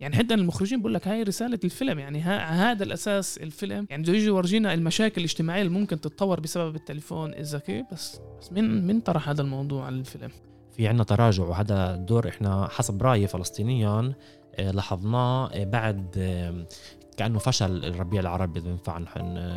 يعني حتى المخرجين بقول لك هاي رسالة الفيلم يعني ها هذا الأساس الفيلم. يعني بده يجي يورجينا المشاكل الاجتماعية اللي ممكن تتطور بسبب التليفون الذكي بس بس مين مين طرح هذا الموضوع على الفيلم. في عنا تراجع وهذا الدور إحنا حسب رايي فلسطينيا آه، لاحظناه آه، بعد كأنه فشل الربيع العربي بينفع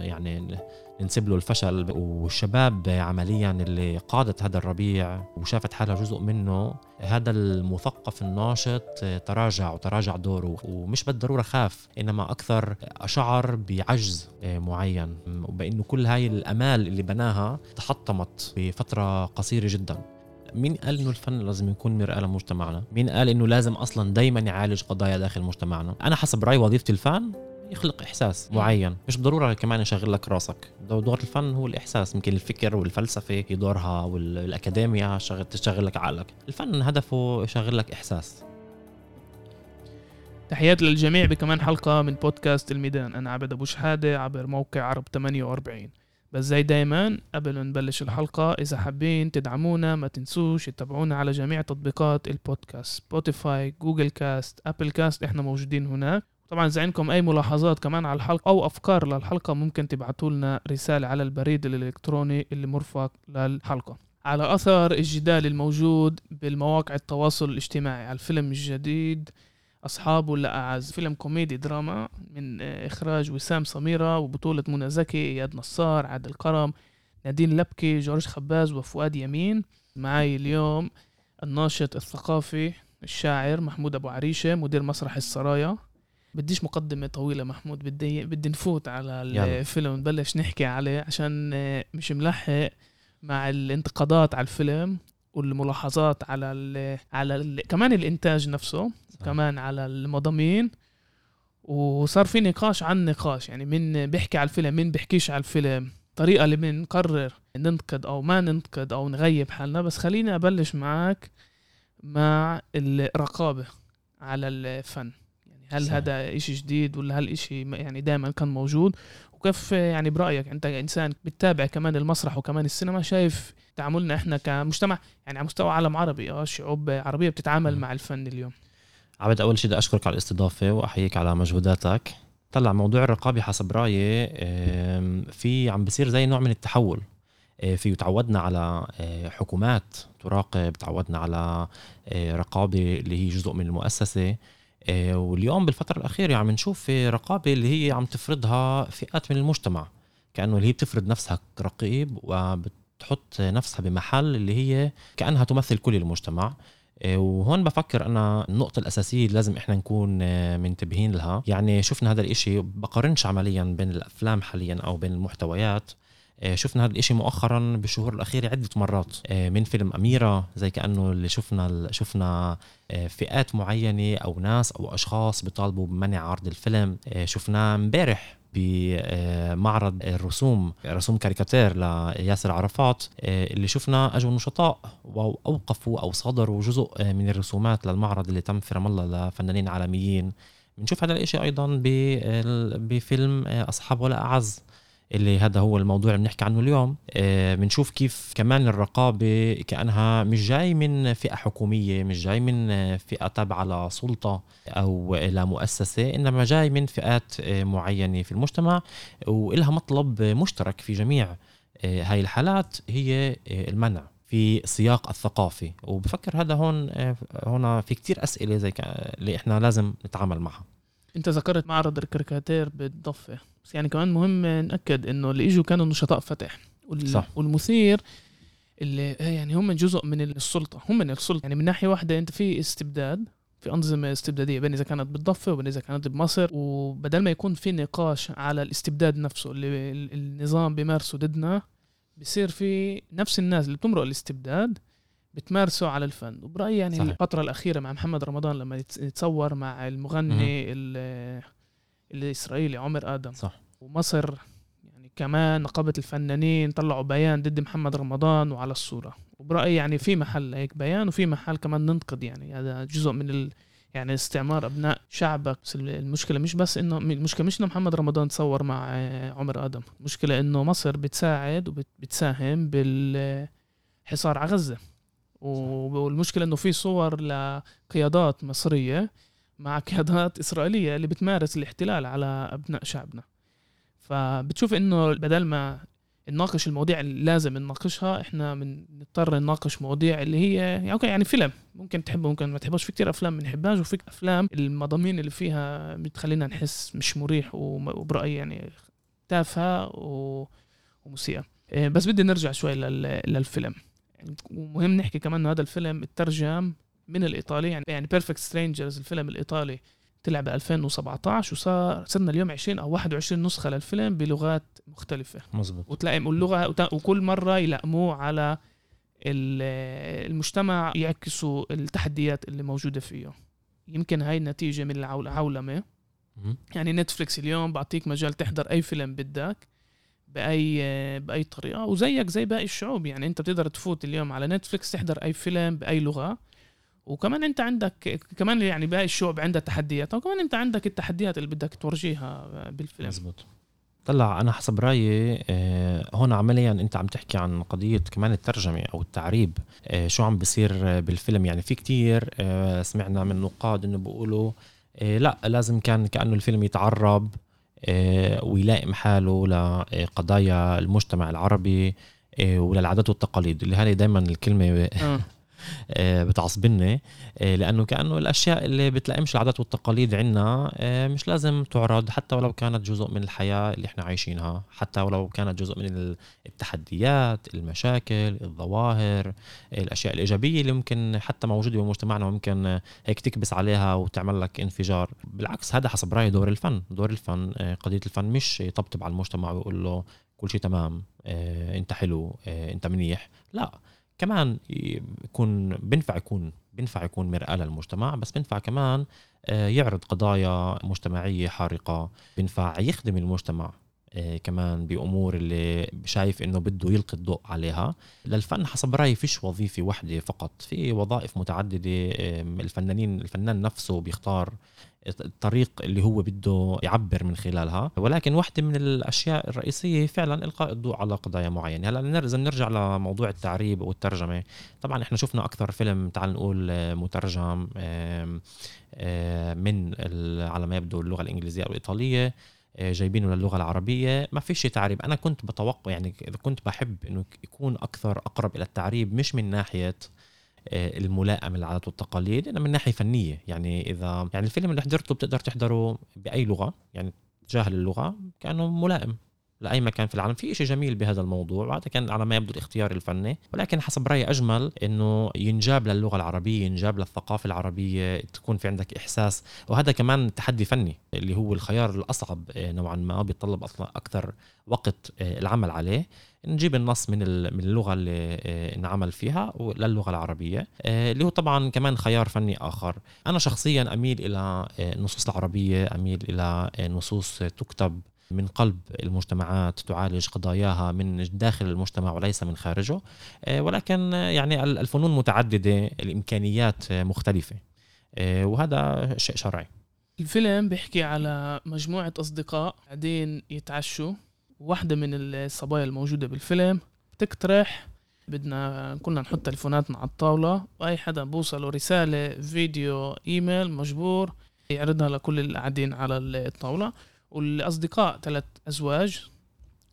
يعني ننسب له الفشل. والشباب عمليا اللي قادت هذا الربيع وشافت حالها جزء منه هذا المثقف الناشط تراجع وتراجع دوره. ومش بالضرورة خاف إنما أكثر شعر بعجز معين وبانه كل هاي الأمال اللي بناها تحطمت بفترة قصيرة جدا. مين قال إنه الفن لازم يكون مرآة لمجتمعنا؟ مين قال إنه لازم أصلا دائما يعالج قضايا داخل مجتمعنا؟ أنا حسب رايي وظيفة الفن يخلق إحساس معين. مش بالضروره كمان يشغل لك راسك. دور الفن هو الإحساس. يمكن الفكر والفلسفة هي دورها والاكاديميا تشغل لك عقلك. الفن هدفه يشغل لك إحساس. تحيات للجميع بكمان حلقة من بودكاست الميدان. أنا عبد أبو شحادة عبر موقع عرب 48 بس زي دايما قبل ما نبلش الحلقة إذا حابين تدعمونا ما تنسوش تتابعونا على جميع تطبيقات البودكاست Spotify Google Cast Apple Cast إحنا موجودين هناك. طبعا إذا عندكم أي ملاحظات كمان على الحلقة أو أفكار للحلقة ممكن تبعتوا لنا رسالة على البريد الإلكتروني اللي مرفق للحلقة. على أثر الجدال الموجود بالمواقع التواصل الاجتماعي على الفيلم الجديد أصحاب ولا أعز فيلم كوميدي دراما من إخراج وسام سميرة وبطولة منى زكي إياد نصار عادل كرم نادين لبكي جورج خباز وفؤاد يمين. معي اليوم الناشط الثقافي الشاعر محمود أبو عريشة مدير مسرح السرايا. بديش مقدمة طويلة محمود بدي بدي نفوت على الفيلم نبلش نحكي عليه عشان مش ملحق مع الانتقادات على الفيلم. والملاحظات على ال على ال كمان الإنتاج نفسه صح. كمان على المضامين وصار في نقاش عن نقاش يعني مين بيحكي على الفيلم مين بيحكيش على الفيلم الطريقة اللي بنقرر ننتقد أو ما ننتقد أو نغيب حالنا بس خليني أبلش معك مع الرقابة على الفن يعني هل صح. هذا إشي جديد ولا هل إشي يعني دائما كان موجود وكيف يعني برأيك أنت انسان بتتابع كمان المسرح وكمان السينما شايف تعاملنا إحنا كمجتمع يعني على مستوى عالم عربي آه شعوب عربية بتتعامل. مع الفن اليوم؟ عبد أول شيء بدي أشكرك على الاستضافة وأحييك على مجهوداتك. طلع موضوع الرقابة حسب رأيي في عم بصير زي نوع من التحول. آه، في تعودنا على آه، حكومات تراقب تعودنا على آه، رقابة اللي هي جزء من المؤسسة. واليوم بالفترة الأخيرة عم نشوف رقابة اللي هي عم تفرضها فئات من المجتمع كأنه اللي هي بتفرض نفسها كرقيب وبت تحط نفسها بمحل اللي هي كأنها تمثل كل المجتمع. آه، وهون بفكر أنا النقطة الأساسية اللي لازم إحنا نكون آه، منتبهين لها، يعني شفنا هذا الإشي بقارنش عمليا بين الأفلام حاليا أو بين المحتويات. آه، شفنا هذا الإشي مؤخرا بالشهور الأخيرة عدة مرات من فيلم أميرة زي كأنه اللي شفنا شفنا فئات معينة أو ناس أو أشخاص بيطالبوا بمنع عرض الفيلم. شفناه امبارح بمعرض الرسوم رسوم كاريكاتير لياسر عرفات اللي شفنا اجوا النشطاء واوقفوا أو صدروا جزء من الرسومات للمعرض اللي تم في رام الله لفنانين عالميين. بنشوف هذا الإشي أيضا بفيلم أصحاب ولا أعز. اللي هذا هو الموضوع اللي بنحكي عنه اليوم. آه، بنشوف كيف كمان الرقابة كأنها مش جاي من فئة حكومية مش جاي من فئة تابعة لسلطة أو لمؤسسة إنما جاي من فئات آه، معينة في المجتمع وإلها مطلب مشترك في جميع آه، هاي الحالات هي المنع في سياق الثقافي وبفكر هذا هون هنا في كتير أسئلة زي اللي إحنا لازم نتعامل معها. أنت ذكرت معرض الكاريكاتير بالضفة. بس يعني كمان مهم نأكد إنه اللي إجوا كانوا نشطاء فتح. وال... صح. والمثير اللي يعني هم جزء من السلطة هم من السلطة. يعني من ناحية واحدة أنت في استبداد في أنظمة استبدادية بين إذا كانت بالضفة وبين إذا كانت بمصر. وبدل ما يكون في نقاش على الاستبداد نفسه اللي النظام بيمارسه ضدنا بصير في نفس الناس اللي بتمرق الاستبداد بتمارسه على الفن. وبرأيي يعني صحيح. الفترة الأخيرة مع محمد رمضان لما يتصور مع المغني الاسرائيلي عمر آدم. صح. ومصر يعني كمان نقابة الفنانين طلعوا بيان ضد محمد رمضان وعلى الصورة. وبرأيي يعني في محل هيك بيان وفي محل كمان ننتقد يعني. هذا جزء من ال يعني استعمار أبناء شعبك. بس المشكلة مش بس إنه المشكلة مش إنه محمد رمضان تصور مع عمر آدم. المشكلة إنه مصر بتساعد وبتساهم بالحصار على غزة. والمشكلة إنه في صور لقيادات مصرية مع قيادات إسرائيلية اللي بتمارس الاحتلال على أبناء شعبنا. فبتشوف إنه بدل ما نناقش المواضيع اللي لازم نناقشها إحنا بنضطر نناقش مواضيع اللي هي يعني أوكي يعني فيلم. ممكن تحبه ممكن ما تحبوش في كتير أفلام بنحبهاش وفي أفلام المضامين اللي فيها بتخلينا نحس مش مريح وبرأيي يعني تافهة ومسيئة. إيه، بس بدي نرجع شوي للفيلم. ومهم نحكي كمان إنه هذا الفيلم اترجم من الإيطالي يعني يعني Perfect Strangers الفيلم الإيطالي طلع ب 2017 وصار صرنا اليوم 20 أو 21 نسخة للفيلم بلغات مختلفة. مزبوط وتلاقي واللغة وكل مرة يلائموه على المجتمع يعكسوا التحديات اللي موجودة فيه. يمكن هاي النتيجة من العولمه يعني Netflix اليوم بعطيك مجال تحضر أي فيلم بدك بأي بأي طريقة وزيك زي باقي الشعوب. يعني أنت بتقدر تفوت اليوم على Netflix تحضر أي فيلم بأي لغة. وكمان انت عندك كمان يعني باقي الشعوب عندها تحديات وكمان انت عندك التحديات اللي بدك تورجيها بالفيلم. مزبوط. طلع أنا حسب رأيي آه، هون عمليا أنت عم تحكي عن قضية كمان الترجمة أو التعريب آه، شو عم بصير بالفيلم. يعني في كتير آه، سمعنا من نقاد إنه بيقولوا لا لازم كان كأنه الفيلم يتعرب ويلائم حاله لقضايا المجتمع العربي وللعادات والتقاليد. اللي هذه دائما الكلمة آه، بتعصبني آه، لأنه كأنه الأشياء اللي بتلائمش العادات والتقاليد عنا آه، مش لازم تعرض حتى ولو كانت جزء من الحياة اللي إحنا عايشينها حتى ولو كانت جزء من التحديات المشاكل الظواهر الأشياء الإيجابية اللي ممكن حتى موجودة بمجتمعنا وممكن هيك تكبس عليها وتعمل لك انفجار. بالعكس هذا حسب رايي دور الفن. دور الفن قضية الفن مش يطبطب على المجتمع ويقول له كل شيء تمام أنت حلو أنت منيح لا. كمان يكون بنفع يكون بنفع يكون مرآة للمجتمع بس بنفع كمان آه، يعرض قضايا مجتمعية حارقة بنفع يخدم المجتمع. كمان بأمور اللي شايف إنه بده يلقي الضوء عليها. للفن حسب رأيي فيش وظيفة واحدة فقط. في وظائف متعددة الفنانين الفنان نفسه بيختار الطريق اللي هو بده يعبر من خلالها. ولكن واحدة من الأشياء الرئيسية فعلا إلقاء الضوء على قضايا معينة. هلأ إذا نرجع لموضوع التعريب والترجمة طبعا إحنا شفنا أكثر فيلم تعال نقول مترجم من على ما يبدو اللغة الإنجليزية أو الإيطالية. جايبينه للغة العربية. ما فيش تعريب. أنا كنت بتوقع يعني إذا كنت بحب إنه يكون أكثر أقرب إلى التعريب مش من ناحية آه، الملائمة للعادات والتقاليد إنما من ناحية فنية. يعني إذا يعني الفيلم اللي حضرته بتقدر تحضره بأي لغة. يعني تجاهل اللغة كأنه ملائم. لأي مكان في العالم. في شيء جميل بهذا الموضوع وهذا كان على ما يبدو الاختيار الفني ولكن حسب رأيي أجمل إنه ينجاب للغة العربية ينجاب للثقافة العربية تكون في عندك إحساس. وهذا كمان تحدي فني اللي هو الخيار الأصعب آه، نوعا ما بيتطلب أصلا أكثر وقت آه، العمل عليه. نجيب النص من من اللغة اللي آه، انعمل فيها للغة العربية اللي هو طبعا كمان خيار فني آخر. أنا شخصيا أميل إلى النصوص العربية أميل إلى نصوص تكتب من قلب المجتمعات تعالج قضاياها من داخل المجتمع وليس من خارجه آه، ولكن يعني الفنون متعددة الإمكانيات مختلفة آه، وهذا شيء شرعي. الفيلم بيحكي على مجموعة أصدقاء قاعدين يتعشوا. واحدة من الصبايا الموجودة بالفيلم بتقترح بدنا كنا نحط تليفوناتنا على الطاولة وأي حدا بوصله رسالة فيديو إيميل مجبور يعرضها لكل اللي قاعدين على الطاولة. والأصدقاء ثلاث أزواج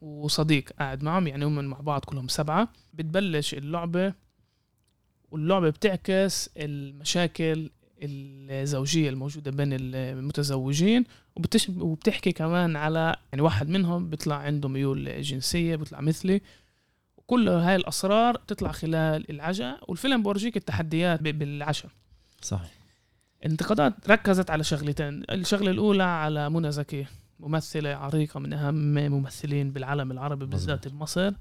وصديق قاعد معهم يعني هم مع بعض كلهم سبعة. بتبلش اللعبة واللعبة بتعكس المشاكل الزوجية الموجودة بين المتزوجين وبتحكي كمان على يعني واحد منهم بيطلع عنده ميول جنسية بيطلع مثلي. كل هاي الأسرار بتطلع خلال العشاء. والفيلم بورجيك التحديات بالعشاء. صحيح. الانتقادات ركزت على شغلتين الشغلة الأولى على منى زكي. ممثلة عريقة من أهم ممثلين بالعالم العربي بالذات بمصر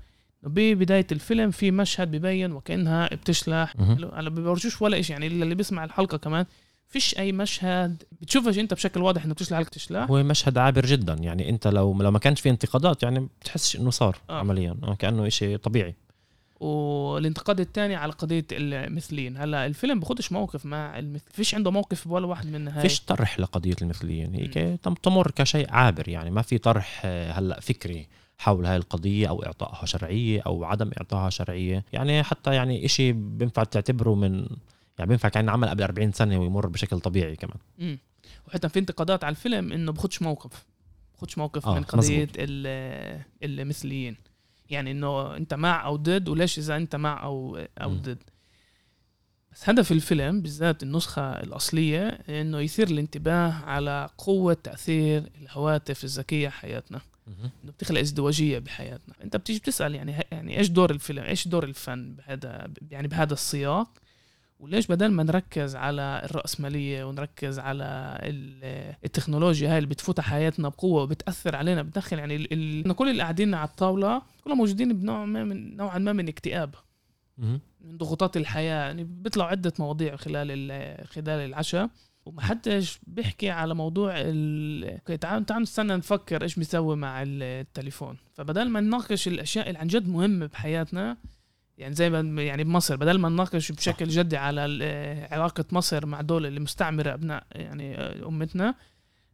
ببداية الفيلم في مشهد ببين وكأنها بتشلح. هلا بيورجوش ولا شيء يعني اللي بيسمع الحلقة كمان فيش أي مشهد بتشوفش إنت بشكل واضح إنه بتشلح لك تشلح هو مشهد عابر جدا. يعني إنت لو لو ما كانش في انتقادات يعني بتحسش إنه صار آه. عمليا. آه، كأنه شيء طبيعي. والانتقاد الثاني على قضية المثليين. هلا الفيلم بخدش موقف مع المثل فيش عنده موقف ولا واحد من هاي. فيش طرح لقضية المثليين هيك تمر كشيء عابر يعني. ما في طرح آه، هلا فكري حول هاي القضية أو إعطائها شرعية أو عدم إعطائها شرعية. يعني حتى يعني إشي بينفع تعتبره من يعني بينفع كان عمل قبل 40 سنة ويمر بشكل طبيعي كمان. مم. وحتى في انتقادات على الفيلم إنه بخدش موقف بخدش موقف آه، من مزبوط. ال- المثليين. يعني إنه أنت مع أو ضد وليش إذا أنت مع أو أو. ضد. بس هدف الفيلم بالذات النسخة الأصلية إنه يثير الانتباه على قوة تأثير الهواتف الذكية حياتنا. إنه بتخلق ازدواجية بحياتنا. أنت بتيجي بتسأل يعني يعني إيش دور الفيلم؟ إيش دور الفن بهذا يعني بهذا السياق؟ وليش بدل ما نركز على الرأسمالية ونركز على ال- التكنولوجيا هاي اللي بتفوت على حياتنا بقوة وبتأثر علينا بتدخل يعني ال... ال... كل اللي قاعدين على الطاولة كلهم موجودين بنوع ما من نوعا ما من اكتئاب. من ضغوطات الحياة يعني بيطلعوا عدة مواضيع خلال ال... خلال العشاء. ومحدش بيحكي على موضوع ال... تعال تعال نستنى نفكر إيش بيسوي مع التليفون. فبدل ما نناقش الأشياء اللي عن جد مهمة بحياتنا يعني زي ما يعني بمصر بدل ما نناقش بشكل جدي على علاقة مصر مع دول اللي مستعمرة أبناء يعني أمتنا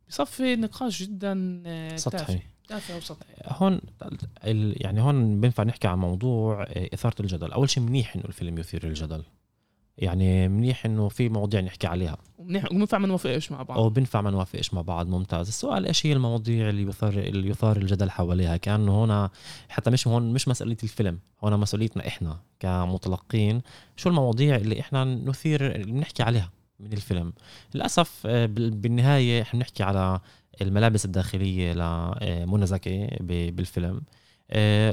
بصفي نقاش جدا آه، سطحي. تافه. وسطحي هون يعني هون بينفع نحكي عن موضوع آه، إثارة الجدل. أول شيء منيح إنه الفيلم يثير الجدل. يعني منيح إنه في مواضيع نحكي عليها. ومنيح وبنفع ما نوافقش مع بعض. أو بينفع ما نوافقش مع بعض ممتاز. السؤال إيش هي المواضيع اللي يثار اللي يثار الجدل حواليها؟ كأنه هنا حتى مش هون مش مسؤولية الفيلم هون مسؤوليتنا إحنا كمتلقين. شو المواضيع اللي إحنا نثير نحكي عليها من الفيلم؟ للأسف آه، بال- بالنهاية إحنا بنحكي على الملابس الداخلية لمنى زكي ب- بالفيلم. آه،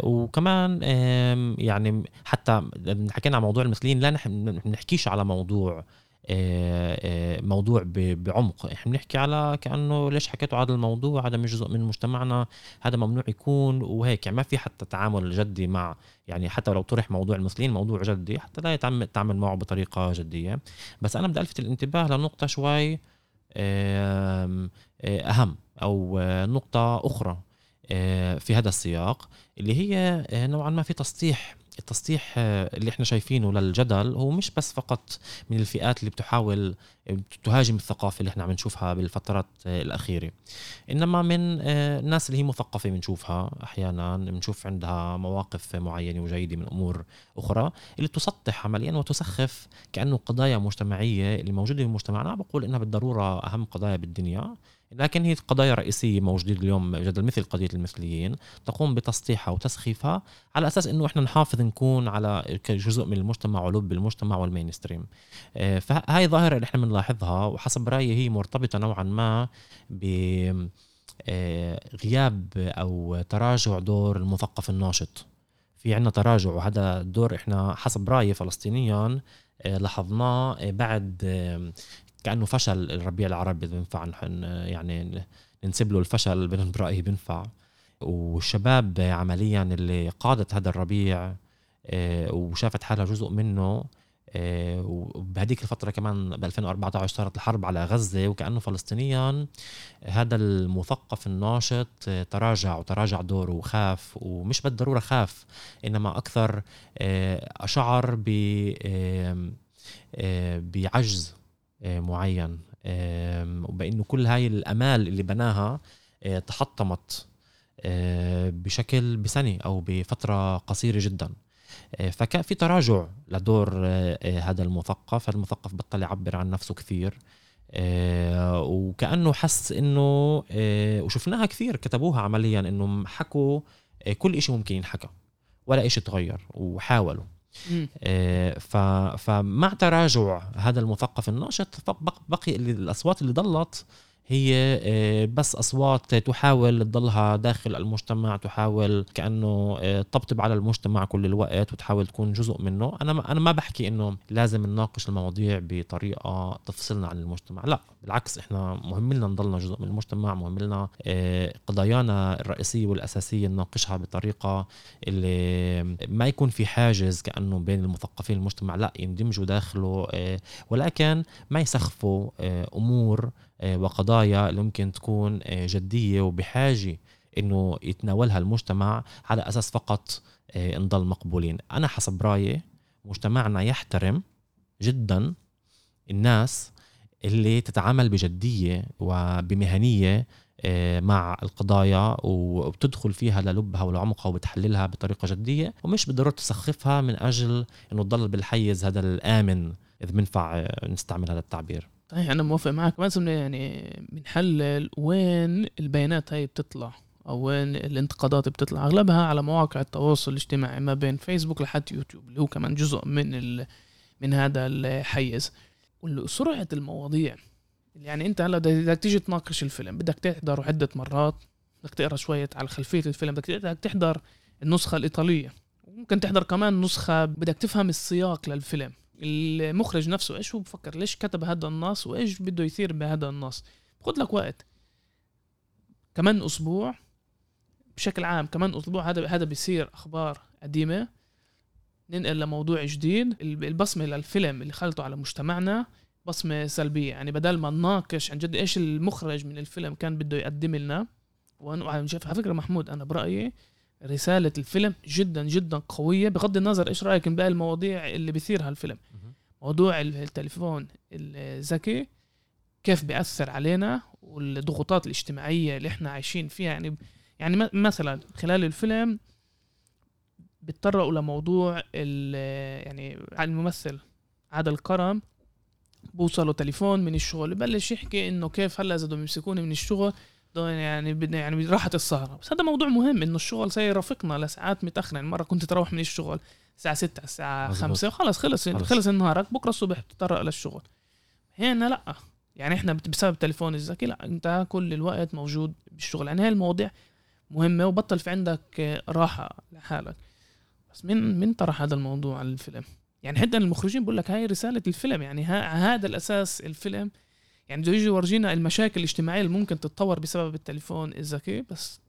وكمان آم، يعني حتى حكينا عن موضوع المثليين لا نح- ما بنحكيش على موضوع آه، آه، موضوع بعمق. إحنا بنحكي على كأنه ليش حكيتوا هذا الموضوع هذا مش جزء من مجتمعنا هذا ممنوع يكون وهيك. يعني ما في حتى تعامل جدي مع يعني حتى لو طرح موضوع المثليين موضوع جدي حتى لا يتم التعامل معه بطريقة جدية. بس أنا بدي ألفت الانتباه لنقطة شوي آه، أهم أو آه، نقطة أخرى. آه، في هذا السياق اللي هي آه، نوعا ما في تسطيح التسطيح آه، اللي إحنا شايفينه للجدل هو مش بس فقط من الفئات اللي بتحاول تهاجم الثقافة اللي إحنا عم نشوفها بالفترات آه، الأخيرة. إنما من آه، الناس اللي هي مثقفة بنشوفها أحيانا بنشوف عندها مواقف معينة وجيدة من أمور أخرى اللي تسطح عمليا وتسخف كأنه قضايا مجتمعية اللي موجودة في مجتمعنا بقول إنها بالضرورة أهم قضايا بالدنيا. لكن هي قضايا رئيسية موجودة اليوم جدل مثل قضية المثليين تقوم بتسطيحها وتسخيفها على أساس إنه إحنا نحافظ نكون على كجزء من المجتمع ولب المجتمع والمين ستريم آه، فهاي ظاهره اللي إحنا بنلاحظها وحسب رأيي هي مرتبطة نوعا ما ب آه، غياب أو تراجع دور المثقف الناشط. في عنا تراجع وهذا الدور إحنا حسب رأيي فلسطينيا آه، لاحظناه بعد كأنه فشل الربيع العربي إذا بينفع نحن يعني ننسب له الفشل برايي بينفع. والشباب عمليا اللي قادت هذا الربيع آه، وشافت حالها جزء منه آه، وبهديك الفترة كمان ب 2014 صارت الحرب على غزة وكأنه فلسطينيا هذا المثقف الناشط آه، تراجع وتراجع دوره وخاف ومش بالضرورة خاف إنما أكثر آه، شعر ب بعجز معين. آم، وبأنه كل هاي الأمال اللي بناها آه، تحطمت آه، بشكل بسنة أو بفترة قصيرة جدا. آه، فكان في تراجع لدور آه، آه، هذا المثقف. المثقف بطل يعبر عن نفسه كثير. آه، وكأنه حس إنه آه، وشفناها كثير كتبوها عمليا إنه حكوا آه، كل إشي ممكن ينحكى ولا إشي تغير وحاولوا. آه، ف فمع تراجع هذا المثقف الناشط بقي الأصوات اللي ضلت هي آه، بس أصوات تحاول تضلها داخل المجتمع تحاول كأنه آه، تطبطب على المجتمع كل الوقت وتحاول تكون جزء منه. أنا أنا ما بحكي إنه لازم نناقش المواضيع بطريقة تفصلنا عن المجتمع. لا بالعكس إحنا مهم لنا نضلنا جزء من المجتمع مهم لنا آه، قضايانا الرئيسية والأساسية نناقشها بطريقة اللي ما يكون في حاجز كأنه بين المثقفين المجتمع. لا يندمجوا داخله ولكن ما يسخفوا أمور وقضايا اللي ممكن تكون آه، جدية وبحاجة إنه يتناولها المجتمع على أساس فقط آه، نضل مقبولين. أنا حسب رأيي مجتمعنا يحترم جدا الناس اللي تتعامل بجدية وبمهنية آه، مع القضايا وبتدخل فيها للبها ولعمقها وبتحللها بطريقة جدية ومش بالضرورة تسخفها من أجل إنه تضل بالحيز هذا الآمن إذا بنفع نستعمل هذا التعبير. صحيح أنا موافق معك. بس يعني بنحلل وين البيانات هاي بتطلع؟ أو وين الانتقادات بتطلع؟ أغلبها على مواقع التواصل الاجتماعي ما بين فيسبوك لحد يوتيوب اللي هو كمان جزء من ال... من هذا الحيز وسرعه المواضيع يعني أنت هلا بدك تيجي تناقش الفيلم بدك تحضره عدة مرات بدك تقرأ شوية على خلفية الفيلم بدك تحضر النسخة الإيطالية وممكن تحضر كمان نسخة بدك تفهم السياق للفيلم. المخرج نفسه إيش هو بفكر؟ ليش كتب هذا النص؟ وإيش بده يثير بهذا النص؟ خد لك وقت. كمان أسبوع بشكل عام كمان أسبوع هذا هذا بيصير أخبار قديمة. ننقل لموضوع جديد. البصمة للفيلم اللي خلته على مجتمعنا بصمة سلبية. يعني بدل ما نناقش عن جد إيش المخرج من الفيلم كان بده يقدم لنا وأنا على فكرة محمود أنا برأيي رسالة الفيلم جدا جدا قوية بغض النظر إيش رأيك باقي المواضيع اللي بيثيرها الفيلم. موضوع التليفون الذكي كيف بيأثر علينا والضغوطات الاجتماعية اللي إحنا عايشين فيها. يعني يعني مثلا خلال الفيلم بيتطرقوا لموضوع يعني الممثل عادل الكرم بوصله تليفون من الشغل ببلش يحكي إنه كيف هلأ إذا بدهم يمسكوني من الشغل. يعني بدنا يعني راحت السهرة. بس هذا موضوع مهم إنه الشغل صار يرافقنا لساعات متأخرة. يعني مرة كنت تروح من الشغل الساعة 6 الساعة 5 وخلص خلص خلص, خلص نهارك بكرة الصبح بتطرق للشغل. هنا لا. يعني إحنا بسبب التليفون الذكي لا. أنت كل الوقت موجود بالشغل. يعني هاي المواضيع مهمة وبطل في عندك راحة لحالك. بس من من طرح هذا الموضوع على الفيلم؟ يعني حتى المخرجين بقول لك هاي رسالة الفيلم. يعني هذا الأساس الفيلم. يعني بده يجي يورجينا المشاكل الاجتماعية اللي ممكن تتطور بسبب التليفون الذكي بس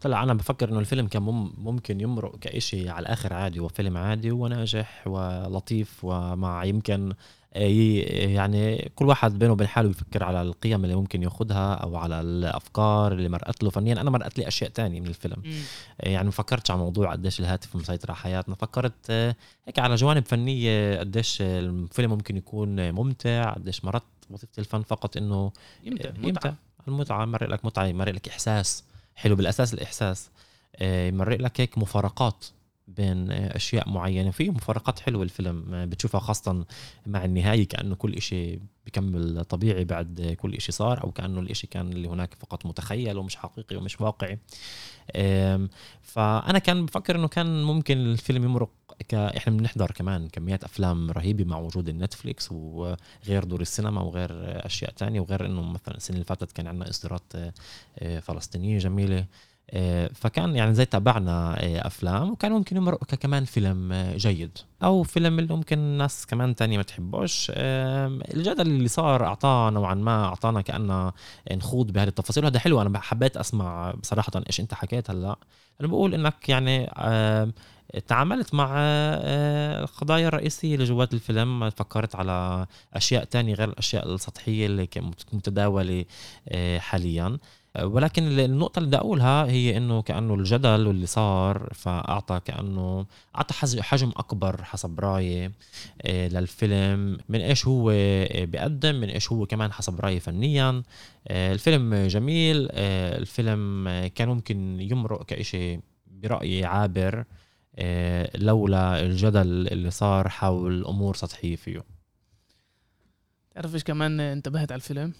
طلع أنا بفكر إنه الفيلم كان ممكن يمرق كإشي على الآخر عادي وفيلم عادي وناجح ولطيف ومع يمكن يعني كل واحد بينه وبين حاله يفكر على القيم اللي ممكن ياخذها أو على الأفكار اللي مرقت له فنيا. أنا مرقت لي أشياء تانية من الفيلم. م. يعني ما فكرتش على موضوع قديش الهاتف مسيطر على حياتنا. فكرت هيك على جوانب فنية قديش الفيلم ممكن يكون ممتع قديش مرات وظيفة الفن فقط إنه يمتع يمتع. المتعة مرق لك متعة مرق لك إحساس حلو بالاساس الإحساس. يمرق لك هيك مفارقات. بين أشياء معينة. في مفارقات حلوة الفيلم بتشوفها خاصة مع النهاية كأنه كل إشي بكمل طبيعي بعد كل إشي صار أو كأنه الإشي كان اللي هناك فقط متخيل ومش حقيقي ومش واقعي. فأنا كان بفكر إنه كان ممكن الفيلم يمرق ك... إحنا بنحضر كمان كميات أفلام رهيبة مع وجود النتفليكس وغير دور السينما وغير أشياء تانية وغير إنه مثلا السنة اللي فاتت كان عندنا إصدارات آه، فلسطينية جميلة. فكان يعني زي تابعنا آه، أفلام وكان ممكن يمرق كمان فيلم آه، جيد أو فيلم اللي ممكن الناس كمان تانية ما تحبوش. الجدل اللي صار أعطاه نوعا ما أعطانا كأنه نخوض بهذه التفاصيل وهذا حلو أنا حبيت أسمع بصراحه إيش أنت حكيت هلأ. أنا بقول إنك يعني تعاملت مع القضايا الرئيسية اللي جوات الفيلم فكرت على أشياء تانية غير الأشياء السطحية اللي متداولة حاليا. ولكن النقطة اللي بدي أقولها هي إنه كأنه الجدل واللي صار فأعطى كأنه أعطى حجم أكبر حسب رأيي آه، للفيلم. من إيش هو آه، بيقدم من إيش هو كمان حسب رأيي فنيا. آه، الفيلم جميل الفيلم كان ممكن يمرق كإشي برأيي عابر لولا الجدل اللي صار حول أمور سطحية فيه. تعرف إيش كمان انتبهت على الفيلم؟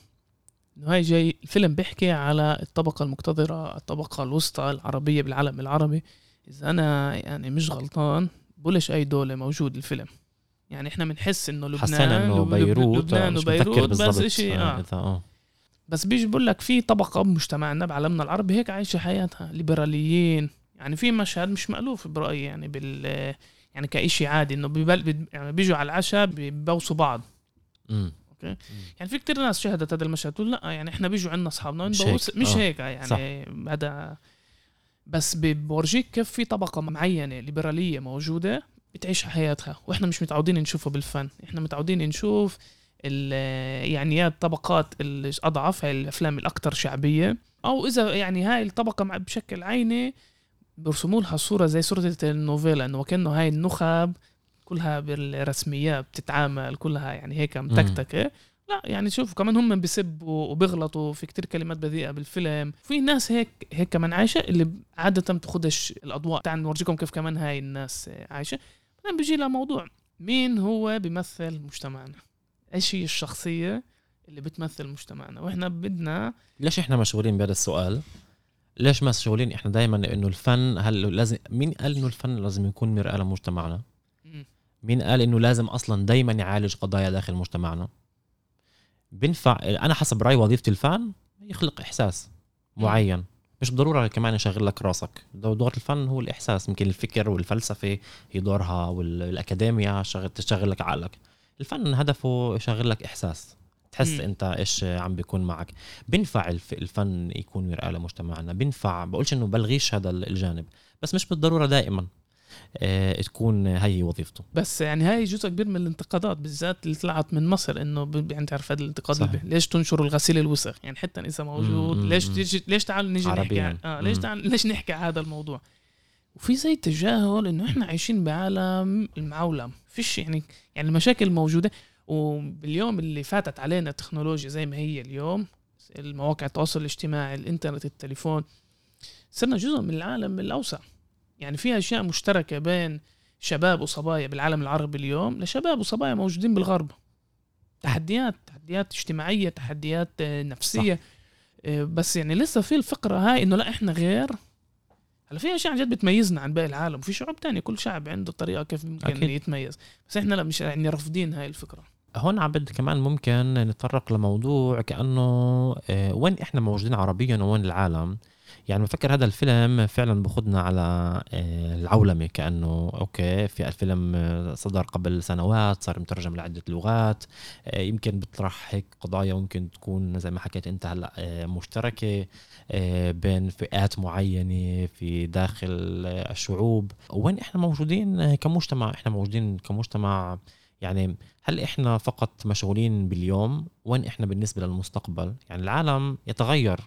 انه هاي جاي الفيلم بيحكي على الطبقة المقتدرة الطبقة الوسطى العربية بالعالم العربي. إذا أنا يعني مش غلطان بولش أي دولة موجود الفيلم. يعني إحنا بنحس إنه لبنان حسينا إنه بيروت لبنان وبيروت بس شيء آه. آه. بس بيجي بقول لك في طبقة بمجتمعنا بعالمنا العربي هيك عايشة حياتها ليبراليين. يعني في مشهد مش مألوف برأيي يعني بال يعني كإشي عادي إنه بيبل... يعني بيجوا على العشاء بيبوسوا بعض. م. أوكي يعني في كتير ناس شهدت هذا المشهد. تقول لا يعني إحنا بيجوا عندنا أصحابنا مش هيك, مش هيك يعني هذا. بس بورجيك كيف في طبقة معينة ليبرالية موجودة بتعيش حياتها وإحنا مش متعودين نشوفه بالفن. إحنا متعودين نشوف يعني يا الطبقات الاضعف هاي الأفلام الاكثر شعبية. أو إذا يعني هاي الطبقة بشكل عيني بيرسموا لها صورة زي صورة النوفيلا إنه كانه هاي النخب كلها بالرسميات بتتعامل كلها يعني هيك متكتكه لا يعني شوف كمان هم بيسبوا وبيغلطوا في كتير كلمات بذيئة بالفيلم. في ناس هيك هيك كمان عايشة اللي عادة بتاخدش الأضواء. تعال نورجيكم كيف كمان هاي الناس عايشة. بعدين بيجي لها موضوع مين هو بيمثل مجتمعنا؟ إيش هي الشخصية اللي بتمثل مجتمعنا؟ وإحنا بدنا ليش إحنا مشغولين بهذا السؤال؟ ليش مشغولين؟ إحنا دائما إنه الفن هل لازم مين قال إنه الفن لازم يكون مرآة لمجتمعنا. مين قال إنه لازم أصلا دائما يعالج قضايا داخل مجتمعنا؟ بنفع أنا حسب رايي وظيفة الفن يخلق إحساس معين. مش بالضرورة كمان يشغل لك راسك. دور الفن هو الإحساس. يمكن الفكر والفلسفة هي دورها والاكاديميا شغل تشغل لك عقلك. الفن هدفه يشغل لك إحساس. تحس. أنت إيش عم بيكون معك. بنفع الف- الفن يكون مرآة لمجتمعنا بنفع بقولش إنه بلغيش هذا الجانب. بس مش بالضرورة دائما. تكون هي وظيفته. بس يعني هاي جزء كبير من الانتقادات بالذات اللي طلعت من مصر إنه يعني تعرف هذا الانتقاد صحيح. ليش تنشروا الغسيل الوسخ؟ يعني حتى إذا موجود مم، ليش ليش تعال نيجي نحكي. عن- آه ليش. تعال ليش نحكي عن هذا الموضوع؟ وفي زي تجاهل إنه إحنا عايشين بعالم المعولم. فيش يعني يعني المشاكل موجودة. وباليوم اللي فاتت علينا التكنولوجيا زي ما هي اليوم المواقع التواصل الاجتماعي الإنترنت التليفون صرنا جزء من العالم الأوسع. يعني في أشياء مشتركة بين شباب وصبايا بالعالم العربي اليوم لشباب وصبايا موجودين بالغرب. تحديات تحديات اجتماعية تحديات آه، نفسية. آه، بس يعني لسه في الفقرة هاي إنه لا إحنا غير. هلا في أشياء عن جد بتميزنا عن باقي العالم وفي شعوب تانية. كل شعب عنده طريقة كيف ممكن أكيد. يتميز. بس إحنا لا مش يعني رافضين هاي الفكرة هون عبد كمان ممكن نتطرق لموضوع كأنه آه، وين إحنا موجودين عربيا وين العالم. يعني بفكر هذا الفيلم فعلا بخدنا على آه، العولمة كأنه أوكي في الفيلم صدر قبل سنوات صار مترجم لعدة لغات آه، يمكن بيطرح هيك قضايا ممكن تكون زي ما حكيت أنت هلأ آه، مشتركة بين فئات معينة في داخل الشعوب. وين إحنا موجودين كمجتمع؟ إحنا موجودين كمجتمع يعني هل إحنا فقط مشغولين باليوم؟ وين إحنا بالنسبة للمستقبل؟ يعني العالم يتغير.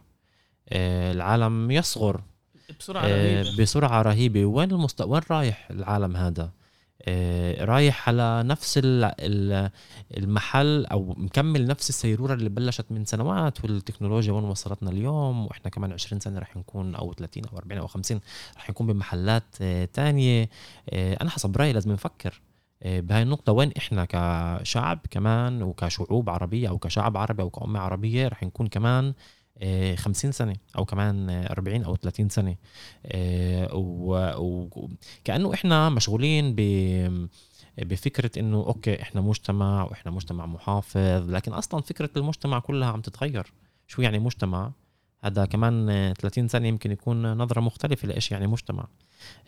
العالم يصغر. بسرعة آه، رهيبة. بسرعة رهيبة. وين المست... وين رايح العالم هذا؟ آه، رايح على نفس ال- ال- المحل أو مكمل نفس السيرورة اللي بلشت من سنوات والتكنولوجيا وين وصلتنا اليوم. وإحنا كمان 20 سنة رح نكون أو 30 أو 40 أو 50 رح نكون بمحلات آه، تانية. آه، أنا حسب رأيي لازم نفكر آه، بهاي النقطة وين إحنا كشعب كمان وكشعوب عربية أو كشعب عربي أو كأمة عربية رح نكون كمان آه، 50 سنة أو كمان آه، 40 أو 30 سنة. آه، و- وكأنه إحنا مشغولين ب بفكرة إنه أوكي إحنا مجتمع وإحنا مجتمع محافظ لكن أصلا فكرة المجتمع كلها عم تتغير. شو يعني مجتمع؟ هذا كمان آه، 30 سنة يمكن يكون نظرة مختلفة لإيش يعني مجتمع.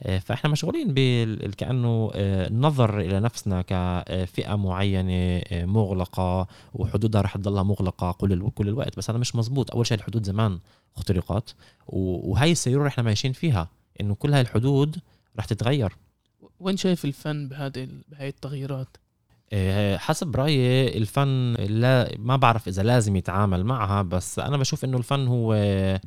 آه، فإحنا مشغولين بال- كأنه آه، النظر إلى نفسنا كفئة معينة آه، مغلقة وحدودها رح تضلها مغلقة كل كل الوقت. بس هذا مش مزبوط أول شيء الحدود زمان اخترقت وهي السيرورة إحنا ماشيين فيها إنه كل هاي الحدود رح تتغير. وين شايف الفن بهذه بهاي التغييرات؟ حسب رأيي الفن لا ما بعرف إذا لازم يتعامل معها بس أنا بشوف إنه الفن هو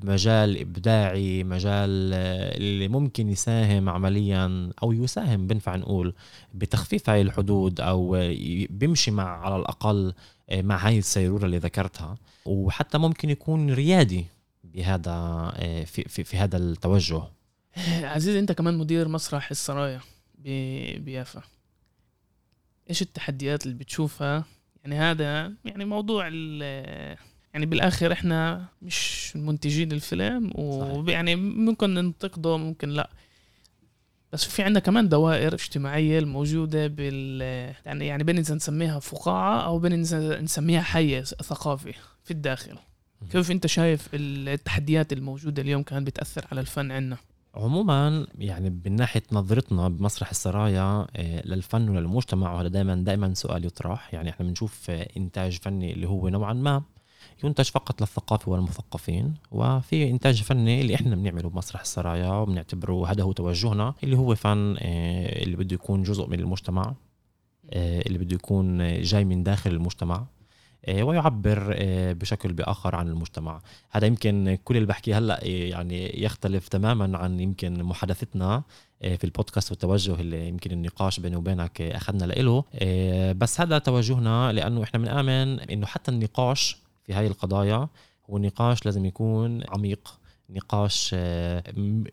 مجال إبداعي مجال آه، اللي ممكن يساهم عمليا أو يساهم بنفع نقول بتخفيف هاي الحدود أو آه، بيمشي مع على الأقل آه، مع هاي السيرورة اللي ذكرتها. وحتى ممكن يكون ريادي بهذا آه، في, في, في هذا التوجه. عزيز أنت كمان مدير مسرح السرايا بيافا. إيش التحديات اللي بتشوفها؟ يعني هذا يعني موضوع ال- يعني بالآخر إحنا مش منتجين الفيلم ويعني ممكن ننتقده ممكن لا. بس في عندنا كمان دوائر اجتماعية الموجودة بال يعني يعني بين إذا نسميها فقاعة أو بين إذا نسميها حيز ثقافي في الداخل. كيف أنت شايف التحديات الموجودة اليوم كانت بتأثر على الفن عندنا؟ عموما يعني من ناحية نظرتنا بمسرح السرايا آه، للفن وللمجتمع وهذا دائما دائما سؤال يطرح. يعني إحنا بنشوف آه، إنتاج فني اللي هو نوعا ما ينتج فقط للثقافة والمثقفين وفي إنتاج فني اللي إحنا بنعمله بمسرح السرايا وبنعتبره هذا هو توجهنا اللي هو فن آه، اللي بده يكون جزء من المجتمع اللي بده يكون جاي من داخل المجتمع. ويعبر آه، بشكل بآخر عن المجتمع. هذا يمكن كل اللي بحكيه هلأ آه، يعني يختلف تماما عن يمكن محادثتنا آه، في البودكاست والتوجه اللي يمكن النقاش بيني وبينك آه، أخذنا له بس هذا توجهنا لأنه إحنا بنآمن إنه حتى النقاش في هاي القضايا هو نقاش لازم يكون عميق نقاش آه،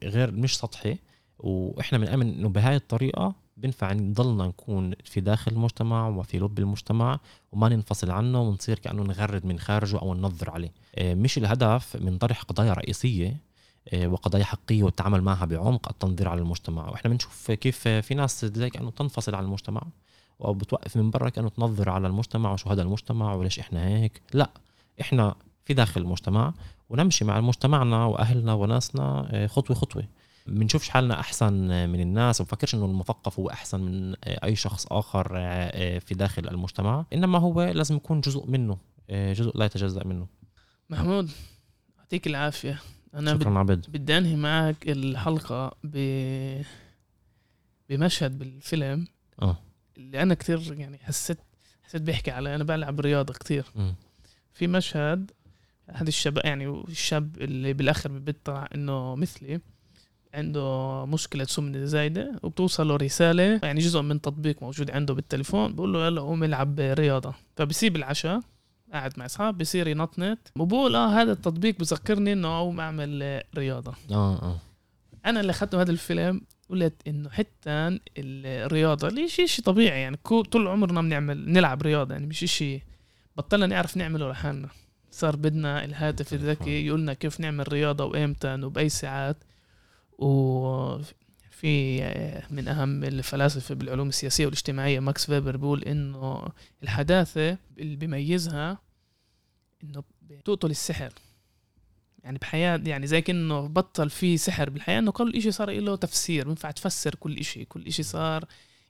غير مش سطحي. وإحنا بنآمن إنه بهاي الطريقة بنفع نضلنا نكون في داخل المجتمع وفي لب المجتمع وما ننفصل عنه ونصير كأنه نغرد من خارجه أو ننظر عليه. آه، مش الهدف من طرح قضايا رئيسية آه، وقضايا حقية والتعامل معها بعمق التنظير على المجتمع. وإحنا بنشوف كيف في ناس زي كأنه تنفصل عن المجتمع أو بتوقف من برا كأنه تنظر على المجتمع وشو هذا المجتمع وليش إحنا هيك. لا إحنا في داخل المجتمع ونمشي مع مجتمعنا وأهلنا وناسنا آه، خطوة خطوة. بنشوفش حالنا أحسن من الناس وبفكرش إنه المثقف هو أحسن من أي شخص آخر في داخل المجتمع. إنما هو لازم يكون جزء منه جزء لا يتجزأ منه. محمود يعطيك العافية. أنا شكرا عبد. بدي أنهي معك الحلقة ب بمشهد بالفيلم. آه. اللي أنا كثير يعني حسيت حسيت بيحكي على أنا بلعب رياضة كثير في مشهد احد الشباب يعني الشاب اللي بالآخر بيطلع إنه مثلي. عنده مشكلة سمنة زايدة وبتوصل له رسالة يعني جزء من تطبيق موجود عنده بالتليفون بقول له يلا قوم العب رياضة. فبسيب العشاء قاعد مع اصحاب بصير ينطنط وبقول آه هذا التطبيق بذكرني إنه أقوم أعمل رياضة. آه آه. أنا اللي اخذته هذا الفيلم قلت إنه حتى الرياضة ليش شيء طبيعي يعني طول عمرنا بنعمل نلعب رياضة يعني مش شيء بطلنا نعرف نعمله لحالنا. صار بدنا الهاتف الذكي يقولنا كيف نعمل رياضة وإمتى وبأي ساعات. وفي من أهم الفلاسفة بالعلوم السياسية والاجتماعية ماكس فيبر بيقول إنه الحداثة اللي بيميزها إنه بتقتل السحر. يعني بحياة يعني زي كأنه بطل في سحر. بالحياة إنه كل إشي صار له تفسير بينفع تفسر كل إشي. كل إشي صار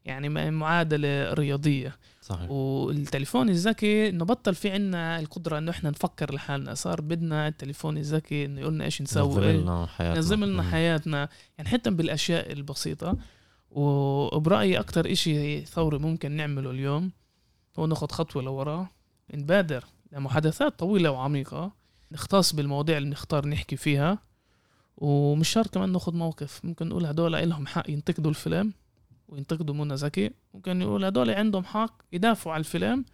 يعني معادلة رياضية. صحيح. والتليفون الذكي إنه بطل في عنا القدرة إنه إحنا نفكر لحالنا. صار بدنا التليفون الذكي إنه يقول لنا إيش نسوي. ينظم لنا حياتنا. ينظم لنا حياتنا. يعني حتى بالأشياء البسيطة. وبرأيي أكثر إشي ثوري ممكن نعمله اليوم هو ناخذ خطوة لورا. نبادر لمحادثات طويلة وعميقة. نختص بالمواضيع اللي نختار نحكي فيها. ومش شرط كمان ناخذ موقف. ممكن نقول هدول لهم حق ينتقدوا الفيلم. وينتقدوا منى زكي ممكن يقول هدول عندهم حق يدافعوا على الفيلم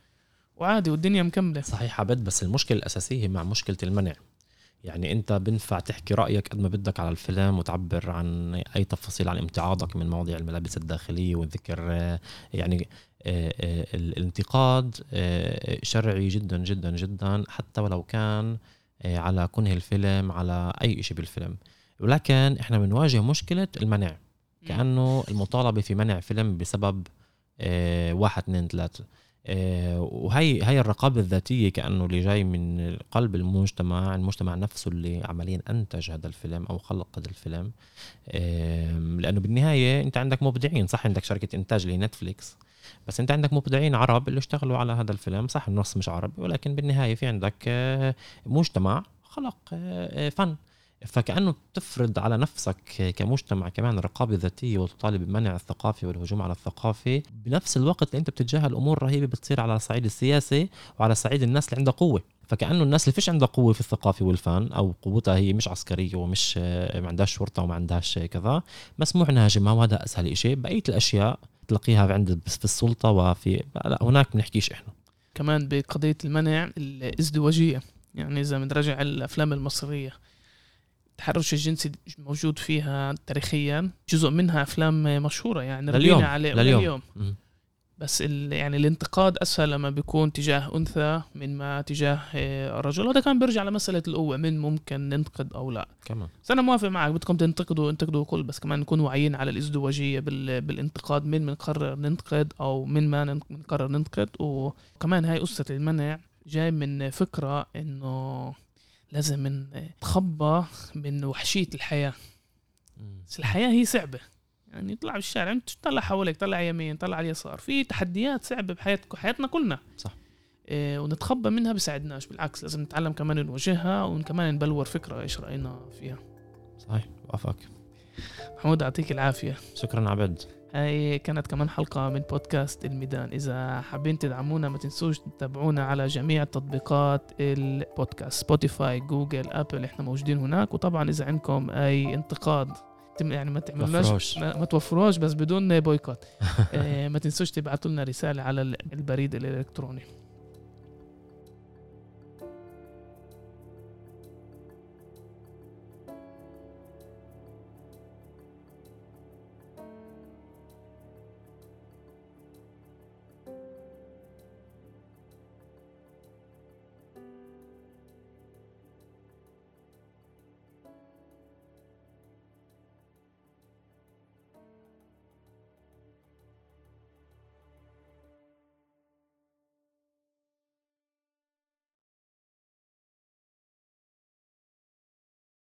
وعادي والدنيا مكملة. صحيح عبد بس المشكلة الأساسية مع مشكلة المنع. يعني أنت بنفع تحكي رأيك قد ما بدك على الفيلم وتعبر عن أي تفاصيل عن امتعاضك من مواضيع الملابس الداخلية والذكر يعني آه، آه، الانتقاد آه، شرعي جدا جدا جدا حتى ولو كان على كنه الفيلم على أي شيء بالفيلم. ولكن إحنا بنواجه مشكلة المنع. كأنه المطالبة في منع فيلم بسبب آه واحد اثنين ثلاثة آه وهي هي الرقابة الذاتية كأنه اللي جاي من قلب المجتمع المجتمع نفسه اللي عمليا أنتج هذا الفيلم أو خلق هذا الفيلم. لأنه بالنهاية أنت عندك مبدعين صح؟ عندك شركة إنتاج اللي نتفليكس بس أنت عندك مبدعين عرب اللي اشتغلوا على هذا الفيلم صح؟ النص مش عربي ولكن بالنهاية في عندك آه، مجتمع خلق فن. فكأنه تفرض على نفسك كمجتمع كمان رقابة ذاتية وتطالب بمنع الثقافة والهجوم على الثقافة بنفس الوقت اللي أنت بتتجاهل أمور رهيبة بتصير على الصعيد السياسي وعلى صعيد الناس اللي عندها قوة. فكأنه الناس اللي فيش عندها قوة في الثقافة والفن أو قوتها هي مش عسكرية ومش ما عندهاش شرطة وما عندهاش كذا مسموح نهاجمها وهذا أسهل شيء بقية الأشياء تلاقيها عند في السلطة وفي لا هناك بنحكيش إحنا. كمان بقضية المنع الازدواجية يعني إذا بنرجع الأفلام المصرية. التحرش الجنسي موجود فيها تاريخيا. جزء منها أفلام مشهورة يعني لليوم عليه لليوم, لليوم. بس يعني الانتقاد أسهل لما بيكون تجاه أنثى من ما تجاه آه، رجل هذا كان بيرجع لمسألة القوة من ممكن ننتقد أو لا. كمان. بس أنا موافق معك بدكم تنتقدوا انتقدوا الكل بس كمان نكون واعيين على الإزدواجية بالانتقاد من بنقرر ننتقد أو من ما بنقرر ننتقد. وكمان هاي قصه المنع جاي من فكرة إنه لازم نتخبى من وحشية الحياة. بس الحياة هي صعبة. يعني طلع بالشارع انت طلع حواليك طلع يمين طلع على اليسار. في تحديات صعبة بحياتك حياتنا كلنا. صح. إيه ونتخبى منها بيساعدناش. بالعكس لازم نتعلم كمان نواجهها وكمان نبلور فكرة إيش رأينا فيها. صحيح وأفقك. محمود يعطيك العافية. شكرا عبد. هاي كانت كمان حلقة من بودكاست الميدان. إذا حابين تدعمونا ما تنسوش تتابعونا على جميع تطبيقات البودكاست سبوتيفاي جوجل أبل. إحنا موجودين هناك. وطبعا إذا عندكم أي انتقاد يعني ما تعملوش ما, ما توفروش بس بدون بويكوت. آه، ما تنسوش تبعتوا لنا رسالة على البريد الإلكتروني.